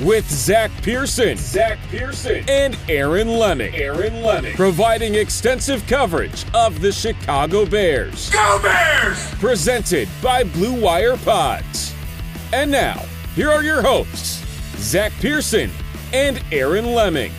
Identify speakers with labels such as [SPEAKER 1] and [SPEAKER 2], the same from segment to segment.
[SPEAKER 1] with Zack Pearson, Zack Pearson, and Aaron Leming. Aaron Leming, providing extensive coverage of the Chicago Bears.
[SPEAKER 2] Go Bears!
[SPEAKER 1] Presented by Blue Wire Pods. And now, here are your hosts, Zack Pearson and Aaron Leming.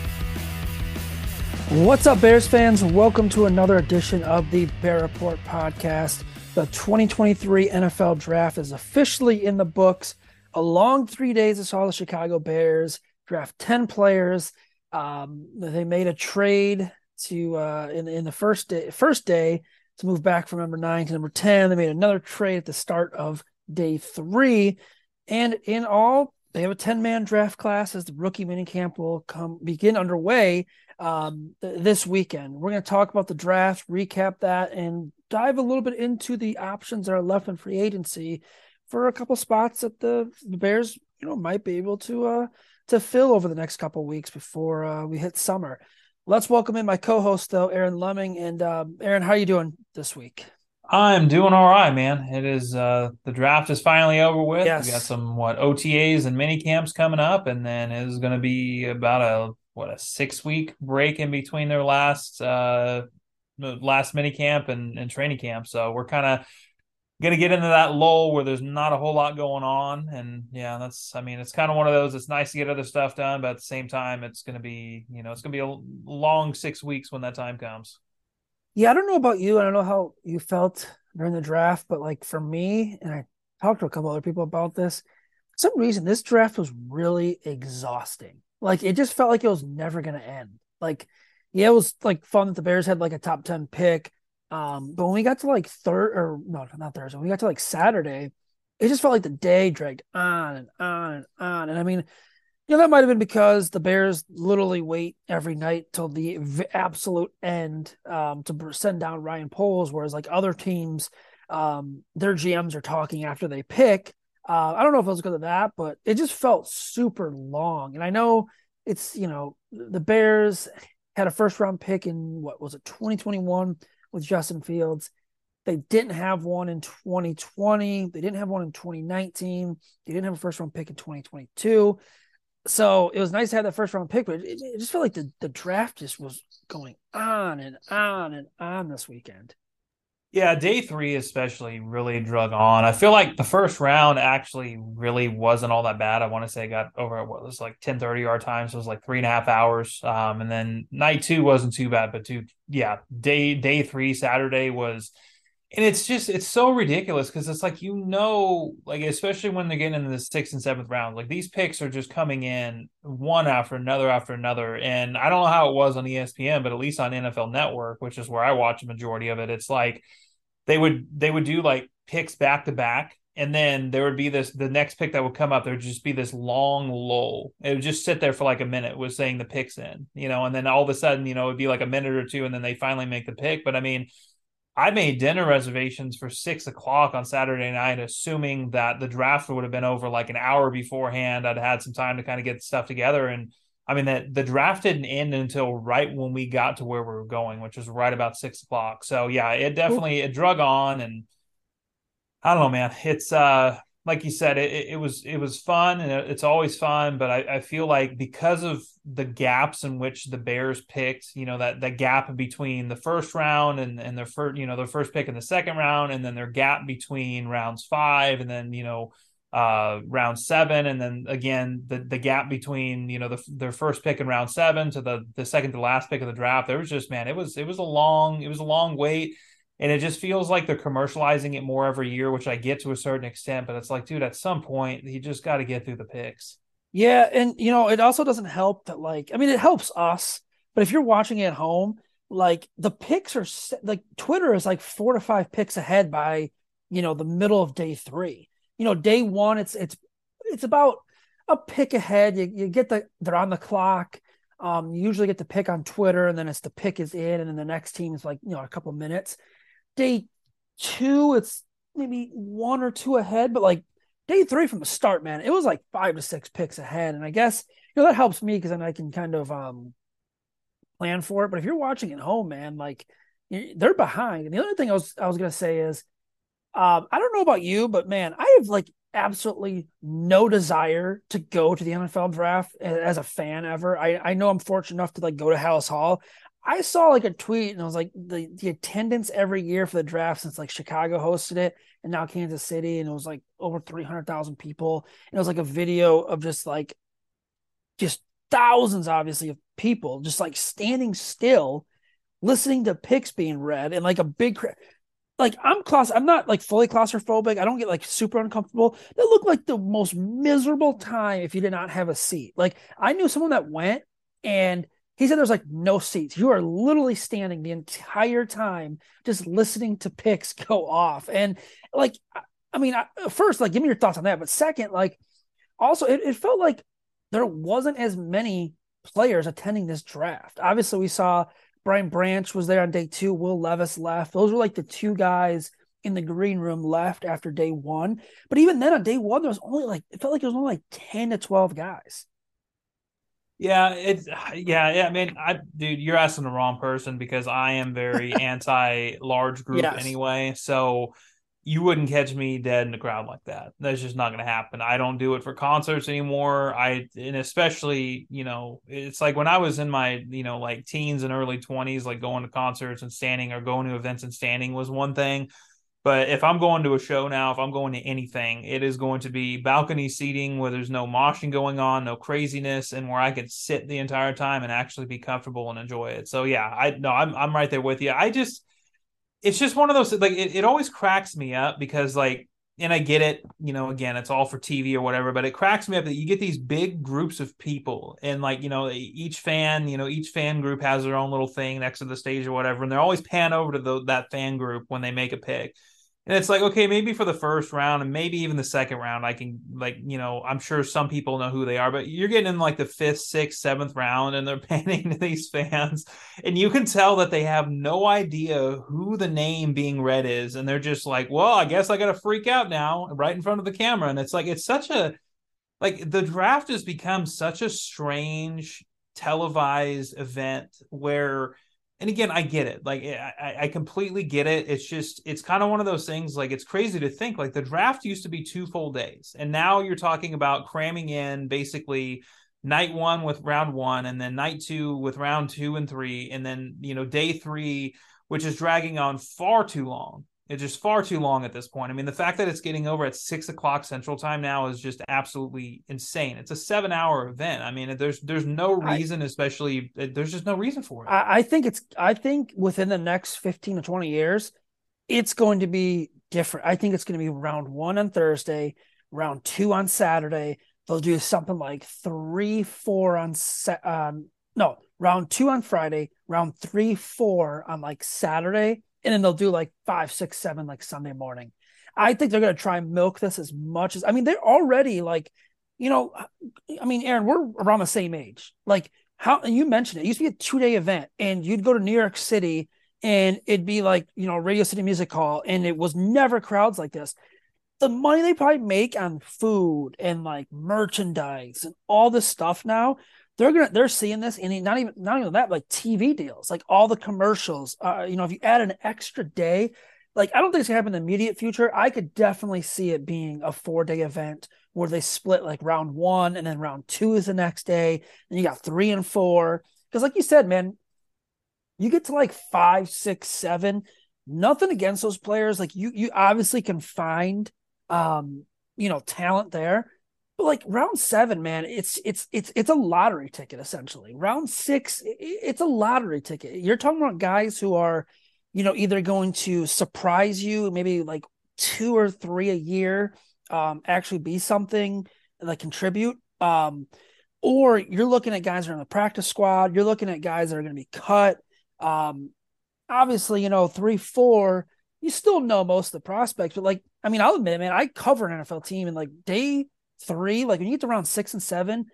[SPEAKER 3] What's up, Bears fans? Welcome to another edition of the Bear Report podcast. The 2023 NFL Draft is officially in the books. A long three days I saw the Chicago Bears draft 10 players. Um, they made a trade to uh, in in the first day first day to move back from number nine to number 10. They made another trade at the start of day three. And in all, they have a 10 man draft class as the rookie minicamp will come begin underway um, th- this weekend. We're going to talk about the draft, recap that, and dive a little bit into the options that are left in free agency for a couple spots that the, the Bears, you know, might be able to uh, to fill over the next couple weeks before uh, we hit summer. Let's welcome in my co-host though, Aaron Leming. And um, Aaron, how are you doing this week?
[SPEAKER 4] I'm doing all right, man. It is uh the draft is finally over with.
[SPEAKER 3] Yes.
[SPEAKER 4] We got some what OTAs and mini camps coming up, and then it is going to be about a what a six week break in between their last uh last mini camp and, and training camp. So we're kind of gonna get into that lull where there's not a whole lot going on, and yeah, that's I mean it's kind of one of those. It's nice to get other stuff done, but at the same time, it's gonna be you know it's gonna be a long six weeks when that time comes.
[SPEAKER 3] Yeah, I don't know about you. I don't know how you felt during the draft, but like for me, and I talked to a couple other people about this. For some reason, this draft was really exhausting. Like it just felt like it was never to end. Like, yeah, it was like fun that the Bears had like a top ten pick. Um, but when we got to like third or no, not Thursday, when we got to like Saturday, it just felt like the day dragged on and on and on. And I mean, you know, that might have been because the Bears literally wait every night till the v- absolute end um, to send down Ryan Poles, whereas like other teams, um, their GMs are talking after they pick. Uh, I don't know if it was because of that, but it just felt super long. And I know it's you know the Bears had a first round pick in what was it 2021 with Justin Fields. They didn't have one in 2020. They didn't have one in 2019. They didn't have a first round pick in 2022 so it was nice to have that first round pick, but it, it just felt like the, the draft just was going on and on and on this weekend.
[SPEAKER 4] Yeah, day three especially really drug on. I feel like the first round actually really wasn't all that bad. I want to say I got over what was like ten thirty our time, so it was like three and a half hours. Um, and then night two wasn't too bad, but two, yeah, day day three Saturday was and it's just it's so ridiculous because it's like you know like especially when they're getting into the sixth and seventh round like these picks are just coming in one after another after another and i don't know how it was on espn but at least on nfl network which is where i watch a majority of it it's like they would they would do like picks back to back and then there would be this the next pick that would come up there would just be this long lull it would just sit there for like a minute was saying the picks in you know and then all of a sudden you know it'd be like a minute or two and then they finally make the pick but i mean I made dinner reservations for six o'clock on Saturday night, assuming that the draft would have been over like an hour beforehand. I'd had some time to kind of get stuff together. And I mean, that the draft didn't end until right when we got to where we were going, which was right about six o'clock. So yeah, it definitely it drug on and I don't know, man. It's uh like you said, it, it was it was fun and it's always fun. But I, I feel like because of the gaps in which the Bears picked, you know that that gap between the first round and and their first, you know, their first pick in the second round, and then their gap between rounds five and then you know uh, round seven, and then again the the gap between you know the, their first pick in round seven to the the second to last pick of the draft. There was just man, it was it was a long it was a long wait, and it just feels like they're commercializing it more every year, which I get to a certain extent. But it's like, dude, at some point you just got to get through the picks.
[SPEAKER 3] Yeah, and you know it also doesn't help that like I mean it helps us, but if you're watching at home, like the picks are like Twitter is like four to five picks ahead by you know the middle of day three you know, day one, it's it's it's about a pick ahead. You you get the they're on the clock. Um, you usually get the pick on Twitter, and then it's the pick is in, and then the next team is like you know a couple minutes. Day two, it's maybe one or two ahead, but like day three from the start, man, it was like five to six picks ahead, and I guess you know that helps me because then I can kind of um plan for it. But if you're watching at home, man, like they're behind. And the other thing I was I was gonna say is um, I don't know about you, but man, I have like absolutely no desire to go to the NFL draft as a fan ever. I, I know I'm fortunate enough to like go to Halas Hall. I saw like a tweet and I was like the, the attendance every year for the draft since like Chicago hosted it and now Kansas City and it was like over 300,000 people. And it was like a video of just like just thousands obviously of people just like standing still listening to picks being read and like a big like I'm class I'm not like fully claustrophobic. I don't get like super uncomfortable. That looked like the most miserable time if you did not have a seat. Like I knew someone that went and he said there's like no seats. You are literally standing the entire time just listening to picks go off. And like I mean, first like give me your thoughts on that, but second like also it, it felt like there wasn't as many players attending this draft. Obviously we saw Brian Branch was there on day two. Will Levis left. Those were like the two guys in the green room left after day one. But even then, on day one, there was only like it felt like there was only like ten to twelve guys.
[SPEAKER 4] Yeah, it's yeah, yeah. I mean, I dude, you're asking the wrong person because I am very anti large group yes. anyway. So you wouldn't catch me dead in the crowd like that. That's just not going to happen. I don't do it for concerts anymore. I and especially, you know, it's like when I was in my, you know, like teens and early 20s like going to concerts and standing or going to events and standing was one thing. But if I'm going to a show now, if I'm going to anything, it is going to be balcony seating where there's no moshing going on, no craziness, and where I can sit the entire time and actually be comfortable and enjoy it. So yeah, I no, I'm I'm right there with you. I just it's just one of those like it, it always cracks me up because like and I get it, you know, again, it's all for TV or whatever, but it cracks me up that you get these big groups of people and like, you know, each fan, you know, each fan group has their own little thing next to the stage or whatever. And they're always pan over to the, that fan group when they make a pick. And it's like, okay, maybe for the first round and maybe even the second round, I can like, you know, I'm sure some people know who they are, but you're getting in like the fifth, sixth, seventh round and they're panning to these fans. And you can tell that they have no idea who the name being read is. And they're just like, well, I guess I got to freak out now right in front of the camera. And it's like, it's such a, like the draft has become such a strange televised event where and again, I get it. Like eh, I, I completely get it. It's just it's kind of one of those things. Like it's crazy to think. Like the draft used to be two full days, and now you're talking about cramming in basically night one with round one, and then night two with round two and three, and then you know day three, which is dragging on far too long. It's just far too long at this point. I mean, the fact that it's getting over at six o'clock Central Time now is just absolutely insane. It's a seven-hour event. I mean, there's there's no reason, I, especially there's just no reason for it.
[SPEAKER 3] I, I think it's. I think within the next fifteen to twenty years, it's going to be different. I think it's going to be round one on Thursday, round two on Saturday. They'll do something like three, four on. Um, no, round two on Friday, round three, four on like Saturday and then they'll do like five, six, seven like Sunday morning. I think they're going to try and milk this as much as I mean they're already like, you know, I mean, Aaron, we're around the same age. Like how and you mentioned it, it used to be a two day event, and you'd go to New York City, and it'd be like you know Radio City Music Hall, and it was never crowds like this. The money they probably make on food and like merchandise and all this stuff now, they're gonna they're seeing this and not even not even that like TV deals, like all the commercials. Uh, you know, if you add an extra day, like I don't think it's gonna happen in the immediate future. I could definitely see it being a four day event where they split like round one and then round two is the next day, and you got three and four. Because like you said, man, you get to like five, six, seven. Nothing against those players. Like you, you obviously can find, um, you know, talent there. But like round seven, man, it's it's it's it's a lottery ticket essentially. Round six, it's a lottery ticket. You're talking about guys who are you know, either going to surprise you, maybe like two or three a year, um, actually be something that contribute. Um, or you're looking at guys are in the practice squad, you're looking at guys that are going to be cut. Um, obviously, you know, three, four, you still know most of the prospects, but like, I mean, I'll admit, man, I cover an NFL team and like day three, like when you get to round six and seven,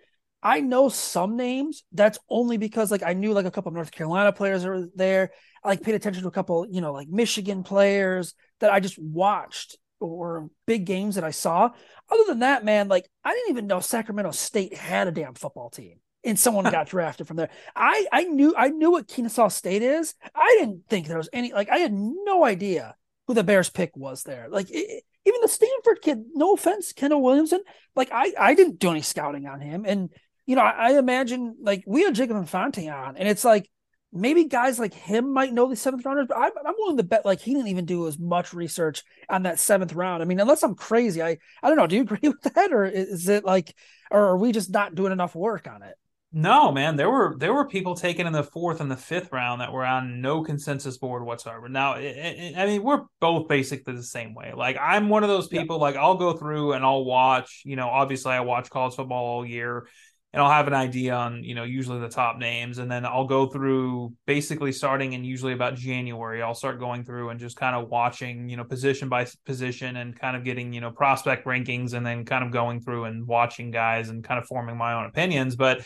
[SPEAKER 3] I know some names. That's only because like I knew like a couple of North Carolina players are there. I like paid attention to a couple, you know, like Michigan players that I just watched or big games that I saw. Other than that, man, like I didn't even know Sacramento State had a damn football team and someone got drafted from there. I I knew I knew what Kennesaw State is. I didn't think there was any like I had no idea who the Bears pick was there. Like it, even the Stanford kid, no offense, Kendall Williamson, like I I didn't do any scouting on him and you know, I, I imagine like we had Jacob Infante on, and it's like maybe guys like him might know the seventh rounders, but I'm, I'm willing to bet like he didn't even do as much research on that seventh round. I mean, unless I'm crazy, I I don't know. Do you agree with that, or is it like, or are we just not doing enough work on it?
[SPEAKER 4] No, man, there were there were people taken in the fourth and the fifth round that were on no consensus board whatsoever. Now, it, it, I mean, we're both basically the same way. Like, I'm one of those people. Yeah. Like, I'll go through and I'll watch. You know, obviously, I watch college football all year and I'll have an idea on, you know, usually the top names. And then I'll go through basically starting in usually about January. I'll start going through and just kind of watching, you know, position by position and kind of getting, you know, prospect rankings and then kind of going through and watching guys and kind of forming my own opinions. But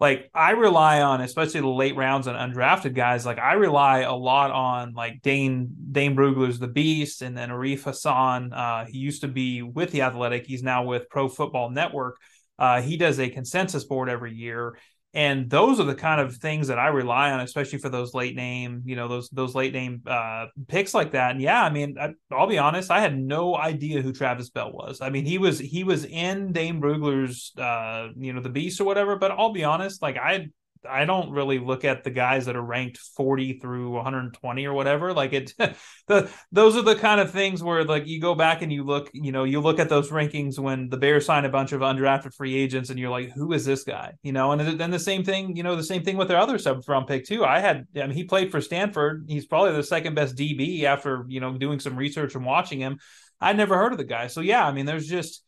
[SPEAKER 4] like I rely on, especially the late rounds and undrafted guys, like I rely a lot on like Dane Dane Brugler's the beast and then Arif Hasan. Uh, he used to be with the athletic, he's now with Pro Football Network. Uh, he does a consensus board every year, and those are the kind of things that I rely on, especially for those late name, you know, those those late name uh, picks like that. And yeah, I mean, I, will be honest, I had no idea who Travis Bell was. I mean, he was he was in Dane Brugler's, uh, you know, the Beast or whatever. But I'll be honest, like I I don't really look at the guys that are ranked 40 through 120 or whatever. Like it, the those are the kind of things where like you go back and you look, you know, you look at those rankings when the Bears sign a bunch of undrafted free agents, and you're like, who is this guy? You know, and then the same thing, you know, the same thing with their other seventh round pick too. I had, I mean, he played for Stanford. He's probably the second best DB after you know doing some research and watching him. I'd never heard of the guy, so yeah, I mean, there's just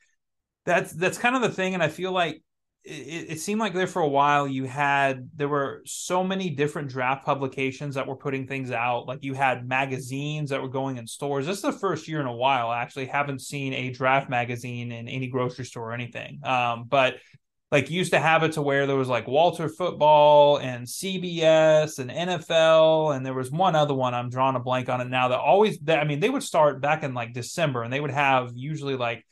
[SPEAKER 4] that's that's kind of the thing, and I feel like it, it, seemed like there for a while you had there were so many different draft publications that were putting things out. Like you had magazines that were going in stores. This is the first year in a while i actually haven't seen a draft magazine in any grocery store or anything. Um, but like used to have it to where there was like walter football and cbs and nfl and there was one other one i'm drawing a blank on it now that always that i mean they would start back in like december and they would have usually like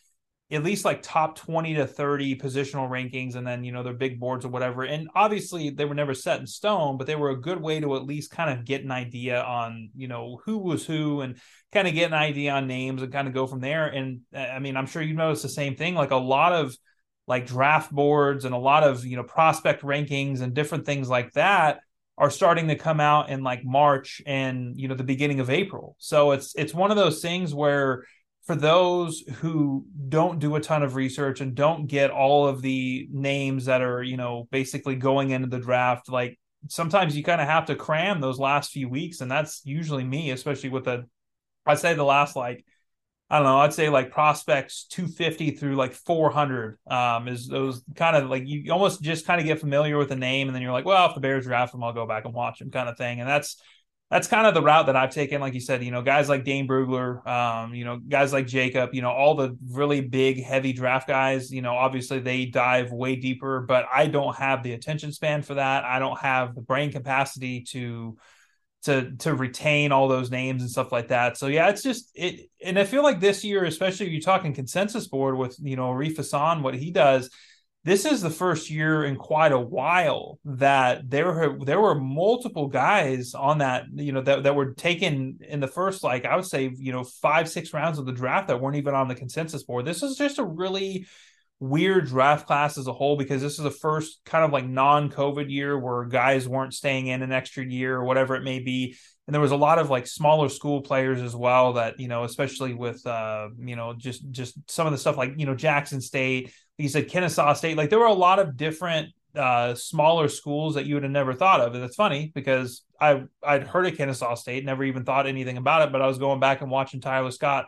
[SPEAKER 4] at least like top 20 to 30 positional rankings and then you know their big boards or whatever. And obviously they were never set in stone but they were a good way to at least kind of get an idea on you know who was who and kind of get an idea on names and kind of go from there. And uh, i mean i'm sure you noticed the same thing like a lot of like draft boards and a lot of you know prospect rankings and different things like that are starting to come out in like march and you know the beginning of april. So it's it's one of those things where for those who don't do a ton of research and don't get all of the names that are, you know, basically going into the draft, like sometimes you kind of have to cram those last few weeks. And that's usually me, especially with the, I'd say the last like, I don't know, I'd say like prospects 250 through like 400 um, is those kind of like you almost just kind of get familiar with the name and then you're like, well, if the Bears draft them, I'll go back and watch them kind of thing. And that's, that's kind of the route that I've taken. Like you said, you know, guys like Dane Brugler, um, you know, guys like Jacob, you know, all the really big, heavy draft guys, you know, obviously they dive way deeper, but I don't have the attention span for that. I don't have the brain capacity to to to retain all those names and stuff like that. So yeah, it's just it and I feel like this year, especially if you're talking consensus board with, you know, Arif Hasan, what he does, this is the first year in quite a while that there were there were multiple guys on that you know that, that were taken in the first like I would say you know five six rounds of the draft that weren't even on the consensus board. This is just a really weird draft class as a whole because this is the first kind of like non-COVID year where guys weren't staying in an extra year or whatever it may be. And there was a lot of like smaller school players as well that, you know, especially with uh, you know, just just some of the stuff like, you know, Jackson State, you said Kennesaw State, like there were a lot of different uh smaller schools that you would have never thought of. And it's funny because I I'd heard of Kennesaw State, never even thought anything about it, but I was going back and watching Tyler Scott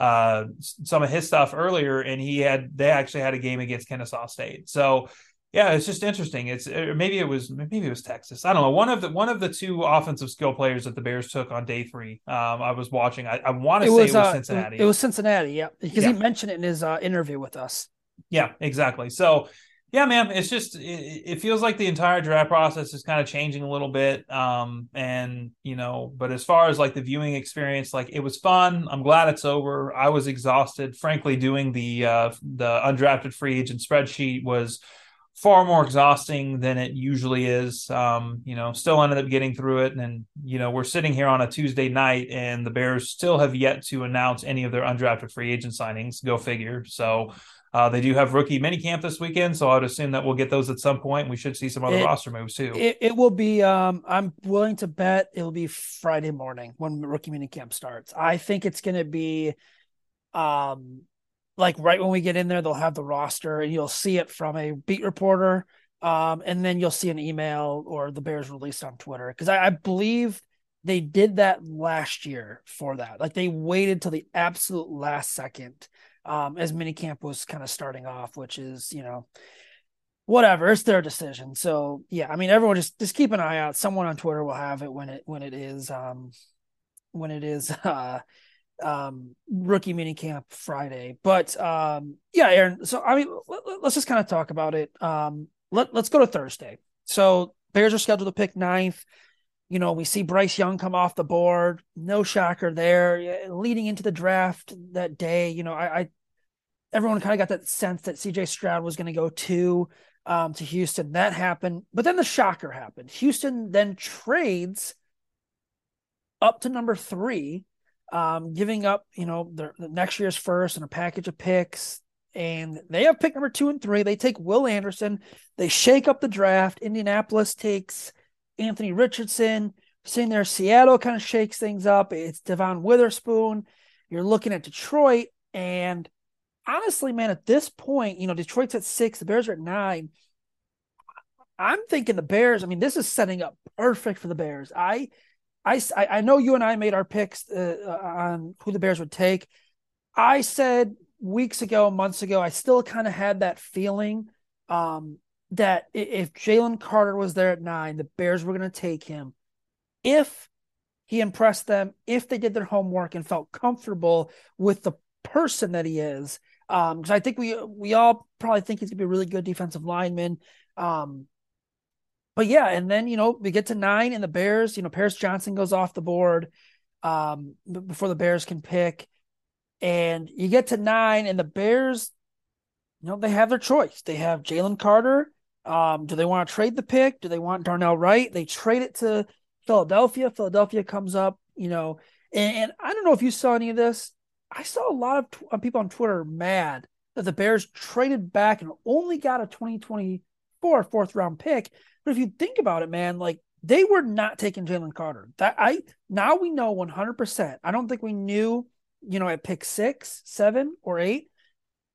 [SPEAKER 4] uh, some of his stuff earlier, and he had they actually had a game against Kennesaw State. So yeah, it's just interesting. It's uh, maybe it was maybe it was Texas. I don't know. One of the one of the two offensive skill players that the Bears took on day three. Um, I was watching. I, I want to say was, it was uh, Cincinnati.
[SPEAKER 3] It was Cincinnati. Yeah, because yeah. he mentioned it in his uh, interview with us.
[SPEAKER 4] Yeah, exactly. So yeah, man, it's just it, it, feels like the entire draft process is kind of changing a little bit. Um, and you know, but as far as like the viewing experience, like it was fun. I'm glad it's over. I was exhausted, frankly. Doing the uh, the undrafted free agent spreadsheet was far more exhausting than it usually is. Um, you know, still ended up getting through it, and, and you know, we're sitting here on a Tuesday night, and the Bears still have yet to announce any of their undrafted free agent signings. Go figure. So uh, they do have rookie minicamp this weekend, so I would assume that we'll get those at some point. We should see some other it, roster moves too.
[SPEAKER 3] It, it, will be. Um, I'm willing to bet it will be Friday morning when rookie minicamp starts. I think it's going to be, um, like right when we get in there, they'll have the roster, and you'll see it from a beat reporter, um, and then you'll see an email or the Bears released on Twitter because I, I believe they did that last year for that. Like they waited till the absolute last second um, as minicamp was kind of starting off, which is, you know, whatever, it's their decision. So yeah, I mean, everyone just just keep an eye out. Someone on Twitter will have it when it when it is um when it is uh um rookie minicamp Friday. But um yeah, Aaron. So I mean, let, us just kind of talk about it. Um, let let's go to Thursday. So Bears are scheduled to pick ninth. You know, we see Bryce Young come off the board. No shocker there. Leading into the draft that day, you know, I, I everyone kind of got that sense that CJ Stroud was going to go to um, to Houston. That happened, but then the shocker happened. Houston then trades up to number three, um, giving up, you know, their, the next year's first and a package of picks. And they have pick number two and three. They take Will Anderson. They shake up the draft. Indianapolis takes Anthony Richardson. Sitting there, Seattle kind of shakes things up. It's Devon Witherspoon. You're looking at Detroit. And honestly, man, at this point, you know, Detroit's at six, the Bears are at nine. I'm thinking the Bears, I mean, this is setting up perfect for the Bears. I I, I know you and I made our picks uh, uh, on who the Bears would take. I said weeks ago, months ago, I still kind of had that feeling um, that if Jalen Carter was there at nine, the Bears were going to take him. If he impressed them, if they did their homework and felt comfortable with the person that he is, because um, I think we we all probably think he's to be a really good defensive lineman. Um, but yeah, and then you know we get to nine, and the Bears, you know, Paris Johnson goes off the board um, before the Bears can pick, and you get to nine, and the Bears, you know, they have their choice. They have Jalen Carter um, do they want to trade the pick? Do they want Darnell Wright? They trade it to Philadelphia. Philadelphia comes up, you know, and, and I don't know if you saw any of this. I saw a lot of t- uh, people on Twitter mad that the Bears traded back and only got a 2024 fourth round pick. But if you think about it, man, like they were not taking Jalen Carter. That I now we know 100%. I don't think we knew, you know, at pick six, seven, or eight.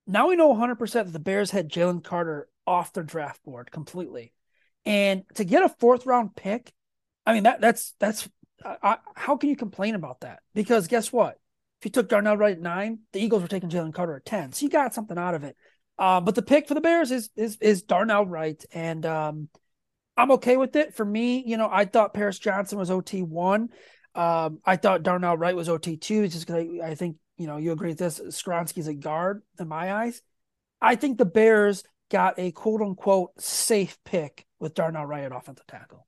[SPEAKER 3] Now we know 100% that the Bears had Jalen Carter off their draft board completely. And to get a fourth round pick, I mean that that's that's I, how can you complain about that? Because guess what? If you took Darnell Wright at nine, the Eagles were taking Jalen Carter at ten, so you got something out of it. Uh, but the pick for the Bears is is is Darnell Wright, and um, I'm okay with it. For me, you know, I thought Paris Johnson was OT one. Um, I thought Darnell Wright was OT two, just because I, I, think you know you agree with this. Skoronski's a guard in my eyes. I think the Bears got a quote unquote safe pick with Darnell Wright at offensive tackle.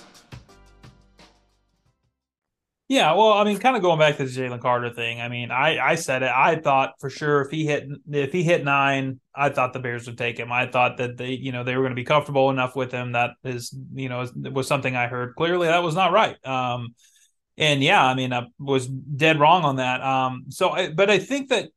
[SPEAKER 4] Yeah, well, I mean, kind of going back to the Jalen Carter thing. I mean, I I said it. I thought for sure if he hit if he hit nine, I thought the Bears would take him. I thought that they you know they were going to be comfortable enough with him. That is you know was something I heard. Clearly, that was not right. Um, and yeah, I mean, I was dead wrong on that. Um, so, I, but I think that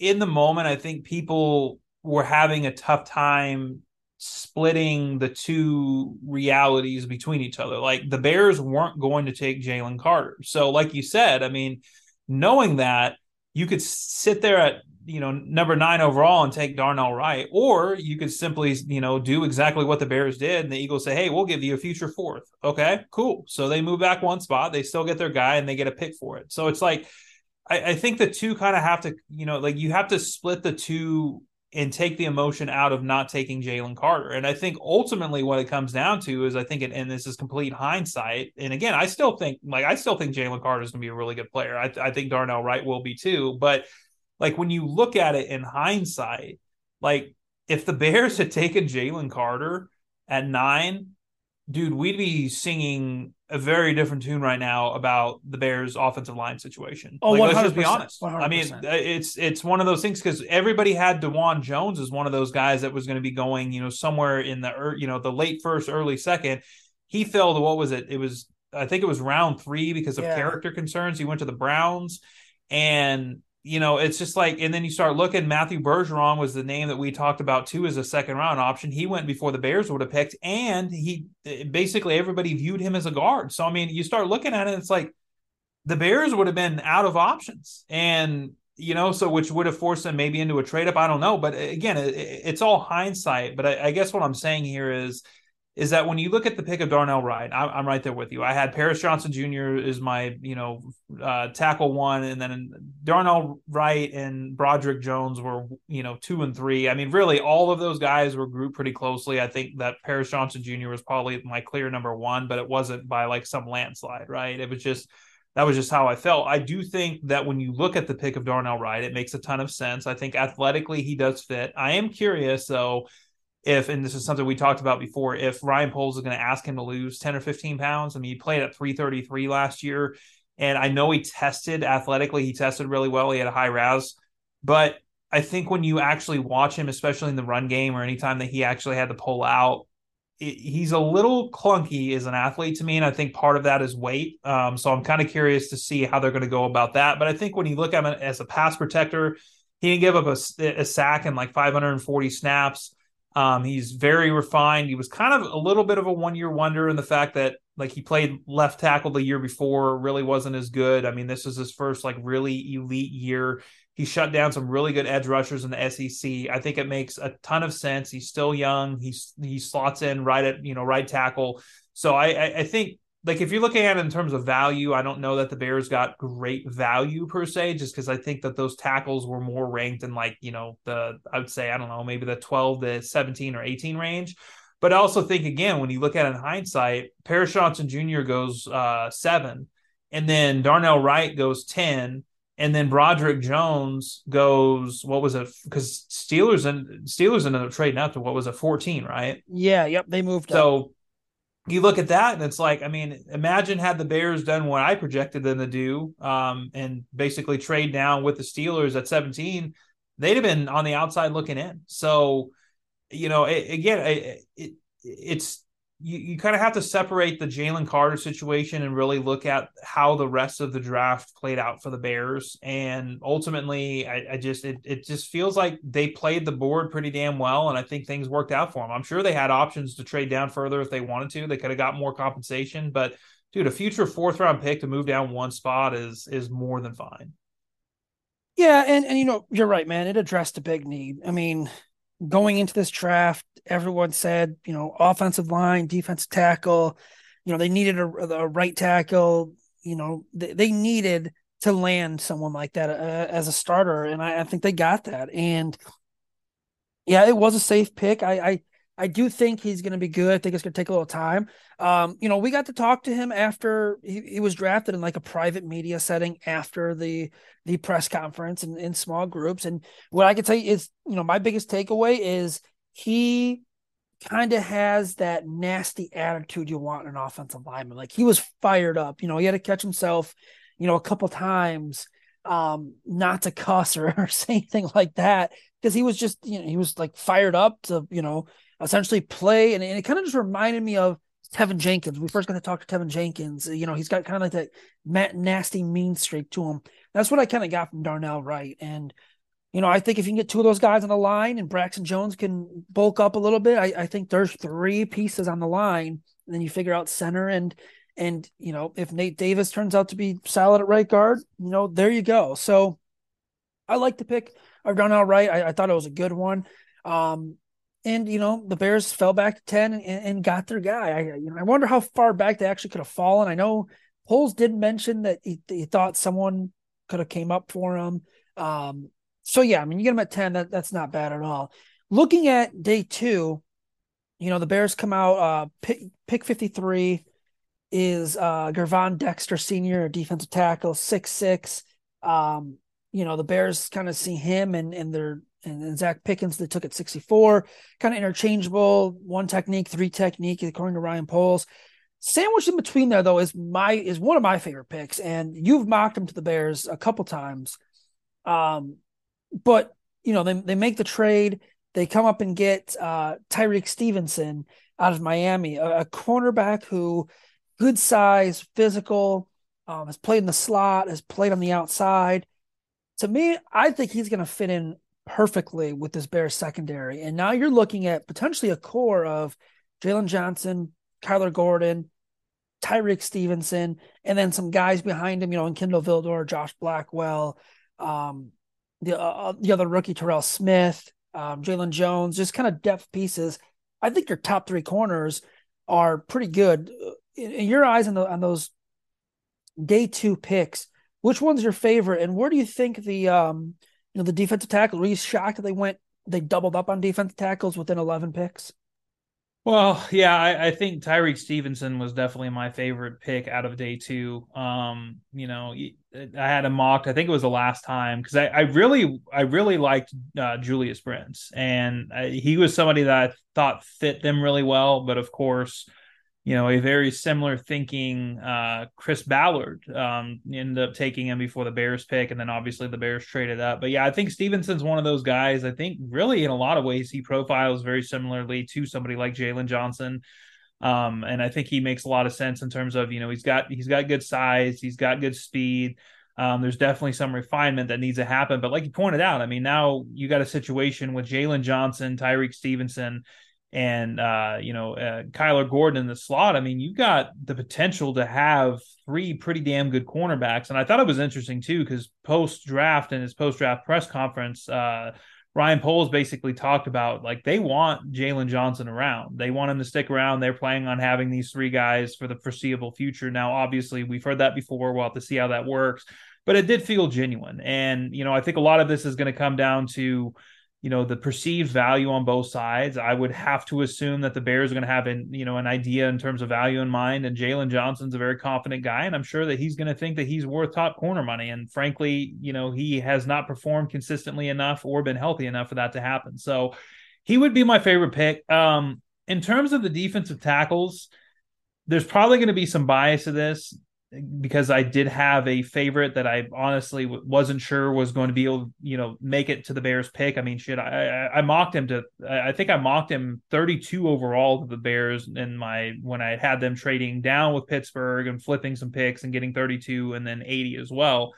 [SPEAKER 4] in the moment, I think people were having a tough time splitting the two realities between each other. Like the Bears weren't going to take Jalen Carter. So, like you said, I mean, knowing that you could sit there at you know number nine overall and take Darnell Wright, or you could simply you know do exactly what the Bears did, and the Eagles say, "Hey, we'll give you a future fourth. Okay, cool. So they move back one spot, they still get their guy, and they get a pick for it. So it's like. I, I think the two kind of have to, you know, like you have to split the two and take the emotion out of not taking Jalen Carter. And I think ultimately what it comes down to is I think, it, and this is complete hindsight. And again, I still think, like, I still think Jalen Carter is going to be a really good player. I, I think Darnell Wright will be too. But like when you look at it in hindsight, like if the Bears had taken Jalen Carter at nine, dude, we'd be singing a very different tune right now about the Bears' offensive line situation.
[SPEAKER 3] Oh,
[SPEAKER 4] like,
[SPEAKER 3] 100%,
[SPEAKER 4] let's just be honest.
[SPEAKER 3] 100%.
[SPEAKER 4] I mean, uh, it's it's one of those things because everybody had Dawand Jones as one of those guys that was going to be going, you know, somewhere in the you know the late first, early second. He fell to what was it? It was I think it was round three because of
[SPEAKER 3] Yeah.
[SPEAKER 4] character concerns. He went to the Browns, and you know, it's just like, and then you start looking. Matthew Bergeron was the name that we talked about too as a second round option. He went before the Bears would have picked, and he basically everybody viewed him as a guard. So I mean, you start looking at it, it's like the Bears would have been out of options, and you know, so which would have forced them maybe into a trade up. I don't know, but uh, again, it, it's all hindsight. But I, I guess what I'm saying here is is that when you look at the pick of Darnell Wright, I'm, I'm right there with you. I had Paris Johnson Jr. is my, you know, uh, tackle one, and then Darnell Wright and Broderick Jones were, you know, two and three. I mean, really, all of those guys were grouped pretty closely. I think that Paris Johnson Jr. was probably my clear number one, but it wasn't by like some landslide, right? It was just that was just how I felt. I do think that when you look at the pick of Darnell Wright, it makes a ton of sense. I think athletically he does fit. I am curious though if, and this is something we talked about before, if Ryan Poles is going to ask him to lose 10 or 15 pounds. I mean, he played at 333 last year, and I know he tested athletically, he tested really well. He had a high RAS, but I think when you actually watch him, especially in the run game or anytime that he actually had to pull out, he's a little clunky as an athlete to me. And I think part of that is weight. Um, so I'm kind of curious to see how they're going to go about that. But I think when you look at him as a pass protector, he didn't give up a, a sack in like 540 snaps. Um, he's very refined. He was kind of a little bit of a one year wonder in the fact that like he played left tackle the year before, really wasn't as good. I mean, this is his first like really elite year. He shut down some really good edge rushers in the SEC. I think it makes a ton of sense. He's still young. He's he slots in right at you know right tackle. So I I, I think like if you're looking at it in terms of value, I don't know that the Bears got great value per se, just because I think that those tackles were more ranked in like, you know, the I would say, I don't know, maybe the 12 to 17 or 18 range. But I also think again, when you look at it in hindsight, Paris Johnson Jr. goes uh seven, and then Darnell Wright goes 10, and then Broderick Jones goes, what was it? Because Steelers and Steelers ended up trading out to what was it, 14, right?
[SPEAKER 3] Yeah, yep, they moved up.
[SPEAKER 4] You look at that and it's like, I mean, imagine had the Bears done what I projected them to do, um, and basically trade down with the Steelers at 17, they'd have been on the outside looking in. So, you know, it, again, it, it, it's you, you kind of have to separate the Jalen Carter situation and really look at how the rest of the draft played out for the Bears. And ultimately, I, I, just it, it just feels like they played the board pretty damn well, and I think things worked out for them. I'm sure they had options to trade down further if they wanted to. They could have got more compensation, but dude, a future fourth round pick to move down one spot is is more than fine.
[SPEAKER 3] Yeah, and and you know you're right, man. It addressed a big need. I mean, going into this draft, everyone said, you know, offensive line, defensive tackle, you know, they needed a, a right tackle, you know, they, they, needed to land someone like that uh, as a starter. And I, I, think they got that. And yeah, it was a safe pick. I, I, I do think he's going to be good. I think it's going to take a little time. Um, you know, we got to talk to him after he, he, was drafted in like a private media setting after the the press conference and in small groups. And what I can tell you is, you know, my biggest takeaway is he kind of has that nasty attitude you want in an offensive lineman. Like he was fired up. You know, he had to catch himself, you know, a couple times um not to cuss or, or say anything like that because he was just you know he was like fired up to you know essentially play. And, and it kind of just reminded me of Teven Jenkins. We first got to talk to Teven Jenkins. You know, he's got kind of like that nasty mean streak to him. That's what I kind of got from Darnell Wright. And, you know, I think if you can get two of those guys on the line and Braxton Jones can bulk up a little bit, I, I think there's three pieces on the line. And then you figure out center and and you know, if Nate Davis turns out to be solid at right guard, you know, there you go. So I like the pick of Darnell Wright. I, I thought it was a good one. Um, and you know the Bears fell back to ten and, and got their guy. I you know I wonder how far back they actually could have fallen. I know Poles did mention that he, he thought someone could have came up for him. Um, so yeah, I mean you get him at ten. That that's not bad at all. Looking at day two, you know the Bears come out uh, pick pick fifty three is uh Gervon Dexter Senior, defensive tackle, six six. Um, you know the Bears kind of see him and and they're and then Zacch Pickens they took at 64, kind of interchangeable, one technique, three technique, according to Ryan Poles. Sandwiched in between there though is my is one of my favorite picks, and you've mocked him to the Bears a couple times. Um, but you know they they make the trade, they come up and get uh, Tyrique Stevenson out of Miami, a, a cornerback who good size, physical, um, has played in the slot, has played on the outside. To me, I think he's going to fit in perfectly with this Bears secondary. And now you're looking at potentially a core of Jaylon Johnson, Kyler Gordon, Tyrique Stevenson, and then some guys behind him, you know, and Kindle Vildor, Josh Blackwell, um, the uh, uh, the other rookie Terrell Smith, um, Jaylon Jones, just kind of depth pieces. I think your top three corners are pretty good. In, in your eyes, on, the, on those day two picks, which one's your favorite, and where do you think the um, know, the defensive tackle. Were you shocked that they went they doubled up on defensive tackles within eleven picks?
[SPEAKER 4] Well, yeah, I, I, think Tyrique Stevenson was definitely my favorite pick out of day two. Um, you know, I had him mocked. I think it was the last time because I, I, really, I really liked uh, Julius Brents, and I, he was somebody that I thought fit them really well. But of course, you know, a very similar thinking uh, Chris Ballard um, ended up taking him before the Bears pick, and then obviously the Bears traded up. But yeah, I think Stevenson's one of those guys. I think really in a lot of ways he profiles very similarly to somebody like Jaylon Johnson. Um, and I think he makes a lot of sense in terms of you know he's got he's got good size, he's got good speed. Um, there's definitely some refinement that needs to happen, but like you pointed out, I mean now you got a situation with Jaylon Johnson, Tyrique Stevenson, and uh, you know uh, Kyler Gordon in the slot. I mean, you got the potential to have three pretty damn good cornerbacks. And I thought it was interesting too because post draft and his post draft press conference, uh, Ryan Poles basically talked about like they want Jaylon Johnson around. They want him to stick around. They're planning on having these three guys for the foreseeable future. Now, obviously, we've heard that before. We'll have to see how that works. But it did feel genuine. And, you know, I think a lot of this is going to come down to you know the perceived value on both sides. I would have to assume that the Bears are going to have an you know an idea in terms of value in mind, and Jaylon Johnson's a very confident guy, and I'm sure that he's going to think that he's worth top corner money. And frankly, you know he has not performed consistently enough or been healthy enough for that to happen. So he would be my favorite pick. Um, in terms of the defensive tackles, there's probably going to be some bias to this. Because I did have a favorite that I honestly wasn't sure was going to be able, you know, make it to the Bears pick. I mean, shit, I I, mocked him to, I think I mocked him 32 overall to the Bears in my when I had them trading down with Pittsburgh and flipping some picks and getting 32 and then 80 as well.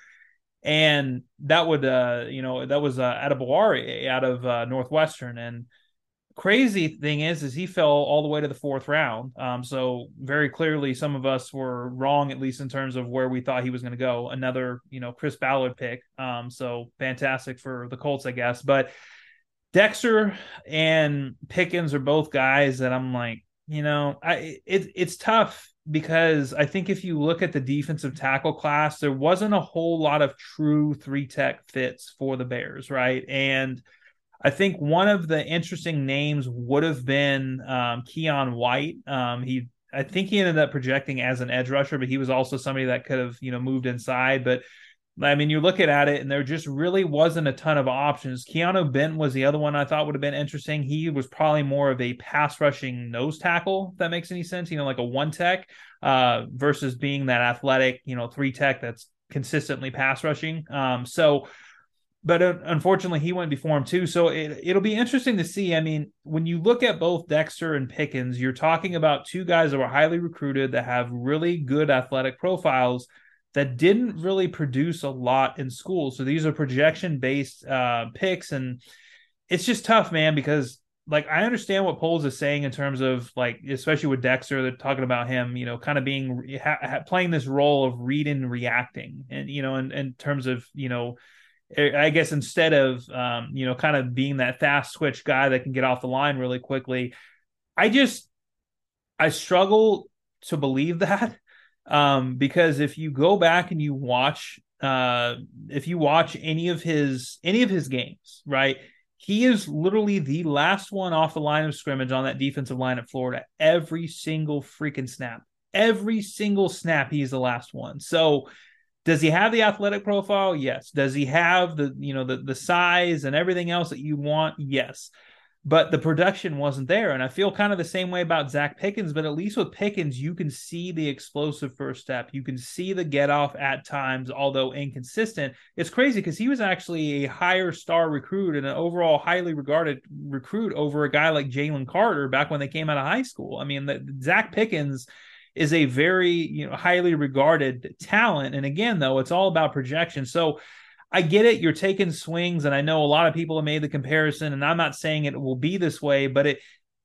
[SPEAKER 4] And that would, uh, you know, that was uh, Adebawore out of uh, Northwestern and crazy thing is is he fell all the way to the fourth round. Um, so very clearly some of us were wrong at least in terms of where we thought he was going to go. Another you know chris ballard pick. Um, so fantastic for the colts i guess. But dexter and pickens are both guys that i'm like you know i it, it's tough because i think if you look at the defensive tackle class there wasn't a whole lot of true three tech fits for the bears right? And I think one of the interesting names would have been um, Keion White. Um, he, I think he ended up projecting as an edge rusher, but he was also somebody that could have, you know, moved inside. But I mean, you're looking at it, and there just really wasn't a ton of options. Keanu Benton was the other one I thought would have been interesting. He was probably more of a pass rushing nose tackle, if that makes any sense. You know, like a one tech uh, versus being that athletic, you know, three tech that's consistently pass rushing. Um, so but uh, unfortunately he went before him too. So it, it'll be interesting to see. I mean, when you look at both Dexter and Pickens, you're talking about two guys that were highly recruited that have really good athletic profiles that didn't really produce a lot in school. So these are projection based uh, picks, and it's just tough, man, because like I understand what Poles is saying in terms of like, especially with Dexter, they're talking about him, you know, kind of being ha- playing this role of reading, reacting, and you know, in, in terms of you know I guess instead of um, you know kind of being that fast switch guy that can get off the line really quickly, I just I struggle to believe that um, because if you go back and you watch uh, if you watch any of his any of his games, right? He is literally the last one off the line of scrimmage on that defensive line at Florida every single freaking snap. Every single snap, he's the last one. So does he have the athletic profile? Yes. Does he have the you know the the size and everything else that you want? Yes. But the production wasn't there. And I feel kind of the same way about Zacch Pickens, but at least with Pickens, you can see the explosive first step. You can see the get off at times, although inconsistent. It's crazy because he was actually a higher star recruit and an overall highly regarded recruit over a guy like Jalen Carter back when they came out of high school. I mean, the, Zacch Pickens is a very you know highly regarded talent. And again, though, it's all about projection. So I get it. You're taking swings, and I know a lot of people have made the comparison, and I'm not saying it will be this way, but it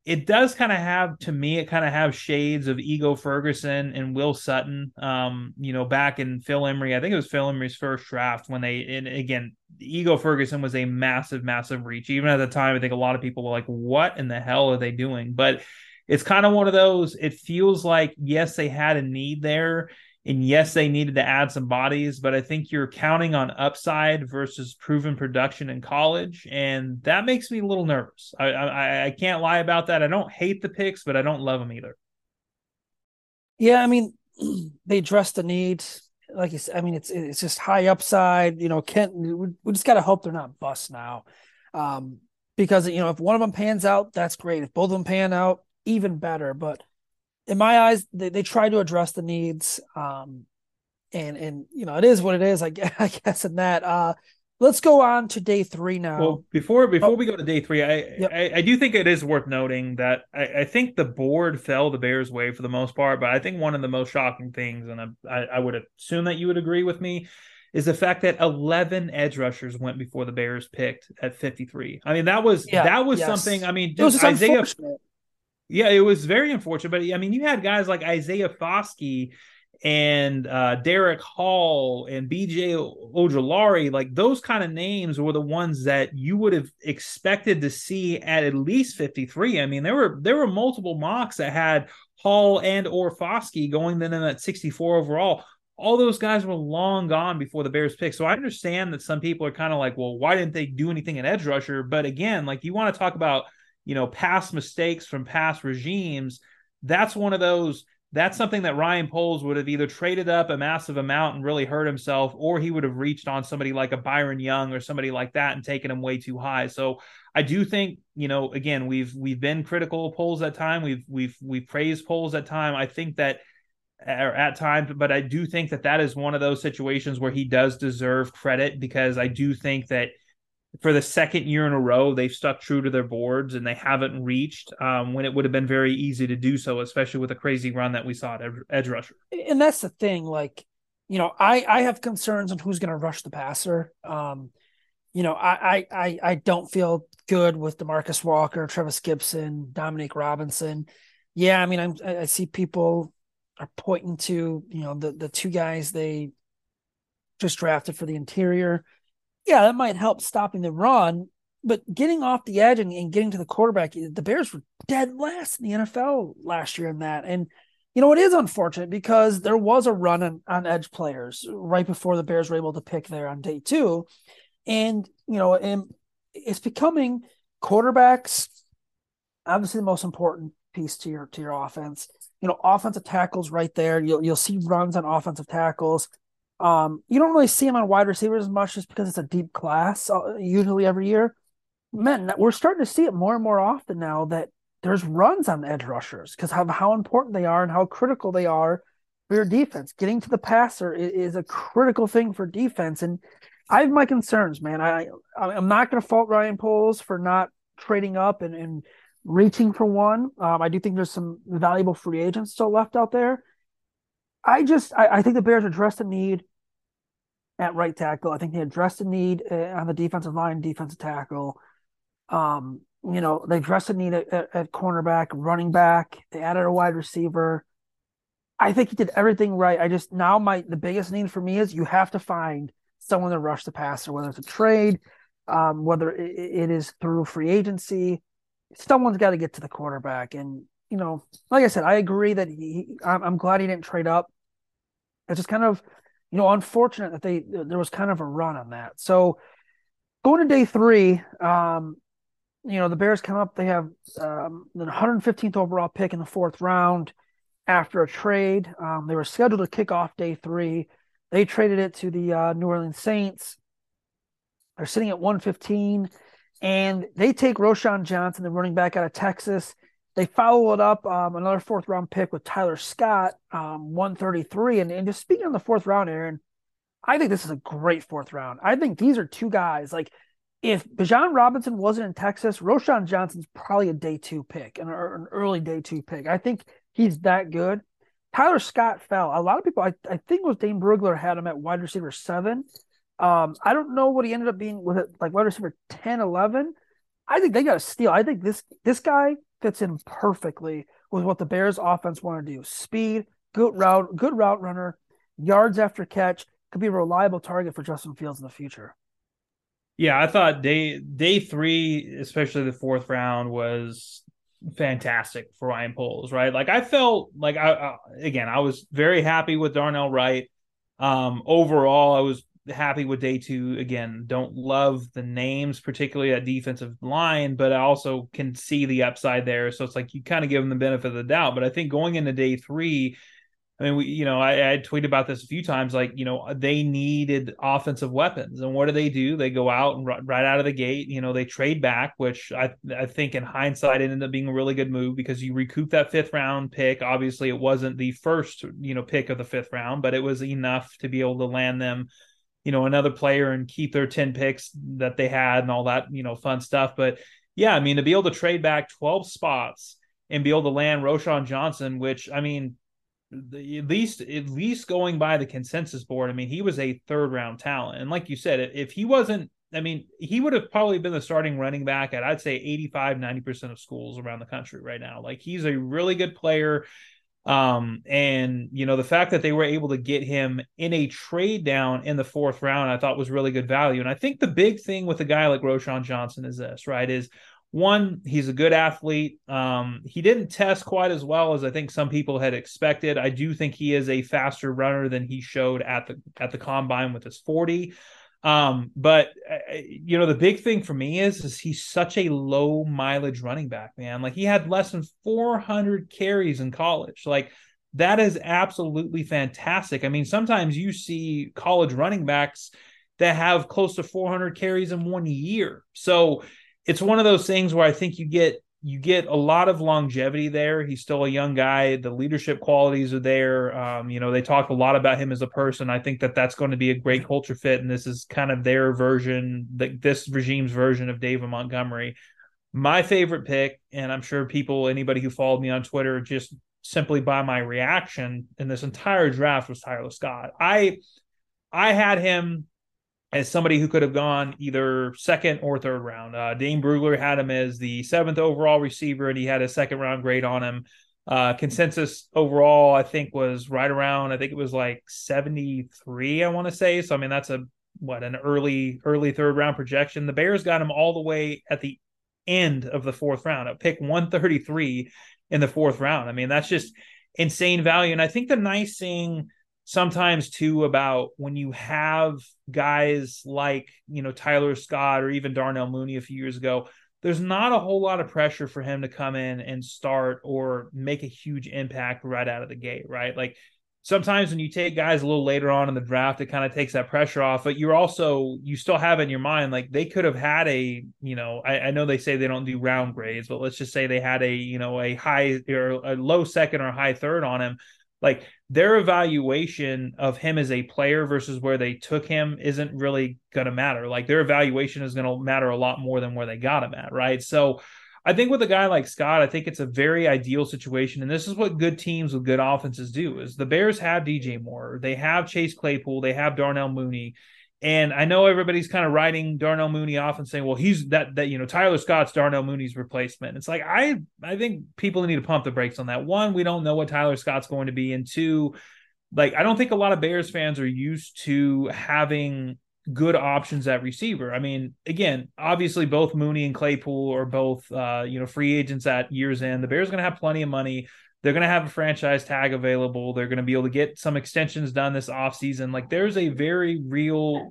[SPEAKER 4] it does kind of have to me it kind of have shades of ego ferguson and will sutton um you know back in phil emery i think it was phil emery's first draft when they and again ego ferguson was a massive massive reach even at the time i think a lot of people were like what in the hell are they doing but it's kind of one of those. It feels like yes, they had a need there, and yes, they needed to add some bodies, but I think you're counting on upside versus proven production in college, and that makes me a little nervous. I I, I can't lie about that. I don't hate the picks, but I don't love them either.
[SPEAKER 3] Yeah, I mean, they address the needs. Like you said, I mean, it's it's just high upside. You know, Kent. We, we just got to hope they're not bust now, um, because you know if one of them pans out, that's great. If both of them pan out, even better. But in my eyes, they, they try to address the needs. Um, and and you know, it is what it is. I guess, I guess in that. Uh, let's go on to day three now.
[SPEAKER 4] Well, before before oh. we go to day three, I, yep. I, I do think it is worth noting that I, I, think the board fell the Bears' way for the most part. But I think one of the most shocking things, and I, I would assume that you would agree with me, is the fact that 11 edge rushers went before the Bears picked at 53. I mean, that was yeah, that was yes. something. I mean, Isaiah yeah, it was very unfortunate. But I mean, you had guys like Isaiah Foskey and uh, Derick Hall and BJ Ojulari, like those kind of names were the ones that you would have expected to see at at least 53. I mean, there were there were multiple mocks that had Hall and or Foskey going then in at 64 overall. All those guys were long gone before the Bears pick. So I understand that some people are kind of like, well, why didn't they do anything at edge rusher? But again, like you want to talk about you know past mistakes from past regimes that's one of those that's something that Ryan Poles would have either traded up a massive amount and really hurt himself, or he would have reached on somebody like a Byron Young or somebody like that and taken him way too high. So I do think, you know, again, we've we've been critical of Poles at time. We've we've we've praised Poles at time. I think that er, at times, but I do think that that is one of those situations where he does deserve credit because I do think that for the second year in a row, they've stuck true to their boards and they haven't reached um, when it would have been very easy to do so, especially with a crazy run that we saw at edge rusher.
[SPEAKER 3] And that's the thing, like, you know, I I have concerns on who's going to rush the passer. Um, you know, I I I don't feel good with Demarcus Walker, Trevis Gibson, Dominique Robinson. Yeah, I mean, I'm, I see people are pointing to you know the the two guys they just drafted for the interior. Yeah, that might help stopping the run, but getting off the edge and, and getting to the quarterback, eh, the Bears were dead last in the NFL last year in that. And you know, it is unfortunate because there was a run on, on edge players right before the Bears were able to pick there on day two. And, you know, and it's becoming quarterbacks, obviously the most important piece to your to your offense you know, offensive tackles right there. You'll you'll see runs on offensive tackles. Um, you don't really see them on wide receivers as much just because it's a deep class uh, usually every year. Man, we're starting to see it more and more often now that there's runs on edge rushers because of how important they are and how critical they are for your defense. Getting to the passer is, is a critical thing for defense, and I have my concerns, man. I I'm not going to fault Ryan Poles for not trading up and and reaching for one. Um, I do think there's some valuable free agents still left out there. I just I, I think the Bears addressed the need at right tackle. I think they addressed the need uh, on the defensive line, defensive tackle. Um, you know, they addressed the need at, at, at, cornerback, running back. They added a wide receiver. I think he did everything right. I just now my the biggest need for me is you have to find someone to rush the passer, whether it's a trade, um, whether it, it is through free agency someone's got to get to the quarterback. And, you know, like I said, I agree that he, I'm glad he didn't trade up. It's just kind of, you know, unfortunate that they, there was kind of a run on that. So going to day three, um, you know, the Bears come up, they have um, the 115th overall pick in the fourth round after a trade. Um, they were scheduled to kick off day three. They traded it to the uh, New Orleans Saints. They're sitting at 115. And they take Roschon Johnson, the running back out of Texas. They follow it up, um, another fourth round pick with Tyler Scott, um, 133. And, and just speaking on the fourth round, Aaron, I think this is a great fourth round. I think these are two guys. Like, if Bijan Robinson wasn't in Texas, Roschon Johnson's probably a day two pick, an, an early day two pick. I think he's that good. Tyler Scott fell. A lot of people, I, I think it was Dane Brugler had him at wide receiver seven. Um, I don't know what he ended up being with it, like wide receiver 10, 11. I think they got a steal. I think this this guy fits in perfectly with what the Bears offense want to do. Speed, good route, good route runner, yards after catch, could be a reliable target for Justin Fields in the future.
[SPEAKER 4] Yeah, I thought day day three, especially the fourth round, was fantastic for Ryan Poles. Right, like I felt like I, I again I was very happy with Darnell Wright. Um, overall, I was happy with day two. Again, don't love the names, particularly at defensive line, but I also can see the upside there. So it's like you kind of give them the benefit of the doubt. But I think going into day three, I mean, we, you know, I, I tweeted about this a few times. Like, you know, they needed offensive weapons, and what do they do? They go out and right out of the gate, you know, they trade back, which I, I think in hindsight it ended up being a really good move because you recoup that fifth round pick. Obviously, it wasn't the first, you know, pick of the fifth round, but it was enough to be able to land them you know another player and keep their 10 picks that they had and all that you know fun stuff but yeah i mean to be able to trade back 12 spots and be able to land Roschon Johnson which i mean the, at least at least going by the consensus board i mean he was a third round talent and like you said if he wasn't I mean, he would have probably been the starting running back at I'd say 85, 90% of schools around the country right now. Like he's a really good player. Um, and you know, the fact that they were able to get him in a trade down in the fourth round, I thought was really good value. And I think the big thing with a guy like Roschon Johnson is this, right? Is one, he's a good athlete. Um, he didn't test quite as well as I think some people had expected. I do think he is a faster runner than he showed at the at the combine with his 40. Um, but uh, you know, the big thing for me is is he's such a low mileage running back, man. Like he had less than 400 carries in college. Like that is absolutely fantastic. I mean, sometimes you see college running backs that have close to 400 carries in one year. So it's one of those things where I think you get you get a lot of longevity there. He's still a young guy. The leadership qualities are there. Um, you know, they talk a lot about him as a person. I think that that's going to be a great culture fit, and this is kind of their version, the, this regime's version of David Montgomery. My favorite pick, and I'm sure people, anybody who followed me on Twitter, just simply by my reaction in this entire draft was Tyler Scott. I I had him as somebody who could have gone either second or third round. Uh, Dane Brugler had him as the seventh overall receiver, and he had a second round grade on him. Uh, consensus overall, I think, was right around. I think it was like seventy three. I want to say. So I mean, that's a what an early early third round projection. The Bears got him all the way at the end of the fourth round, at pick one thirty three in the fourth round. I mean, that's just insane value. And I think the nice thing sometimes too about when you have guys like you know Tyler Scott or even Darnell Mooney a few years ago there's not a whole lot of pressure for him to come in and start or make a huge impact right out of the gate right? Like sometimes when you take guys a little later on in the draft it kind of takes that pressure off but you're also you still have in your mind like they could have had a you know I, I know they say they don't do round grades but let's just say they had a you know a high or a low second or high third on him like their evaluation of him as a player versus where they took him isn't really going to matter. Like their evaluation is going to matter a lot more than where they got him at, right? So I think with a guy like Scott, I think it's a very ideal situation. And this is what good teams with good offenses do is the Bears have DJ Moore, they have Chase Claypool, they have Darnell Mooney. And I know everybody's kind of writing Darnell Mooney off and saying, well, he's that that you know, Tyler Scott's Darnell Mooney's replacement. It's like I I think people need to pump the brakes on that. One, we don't know what Tyler Scott's going to be, and two, like I don't think a lot of Bears fans are used to having good options at receiver. I mean, again, obviously both Mooney and Claypool are both uh, you know, free agents at year's end. The Bears are going to have plenty of money. They're going to have a franchise tag available. They're going to be able to get some extensions done this offseason. Like there's a very real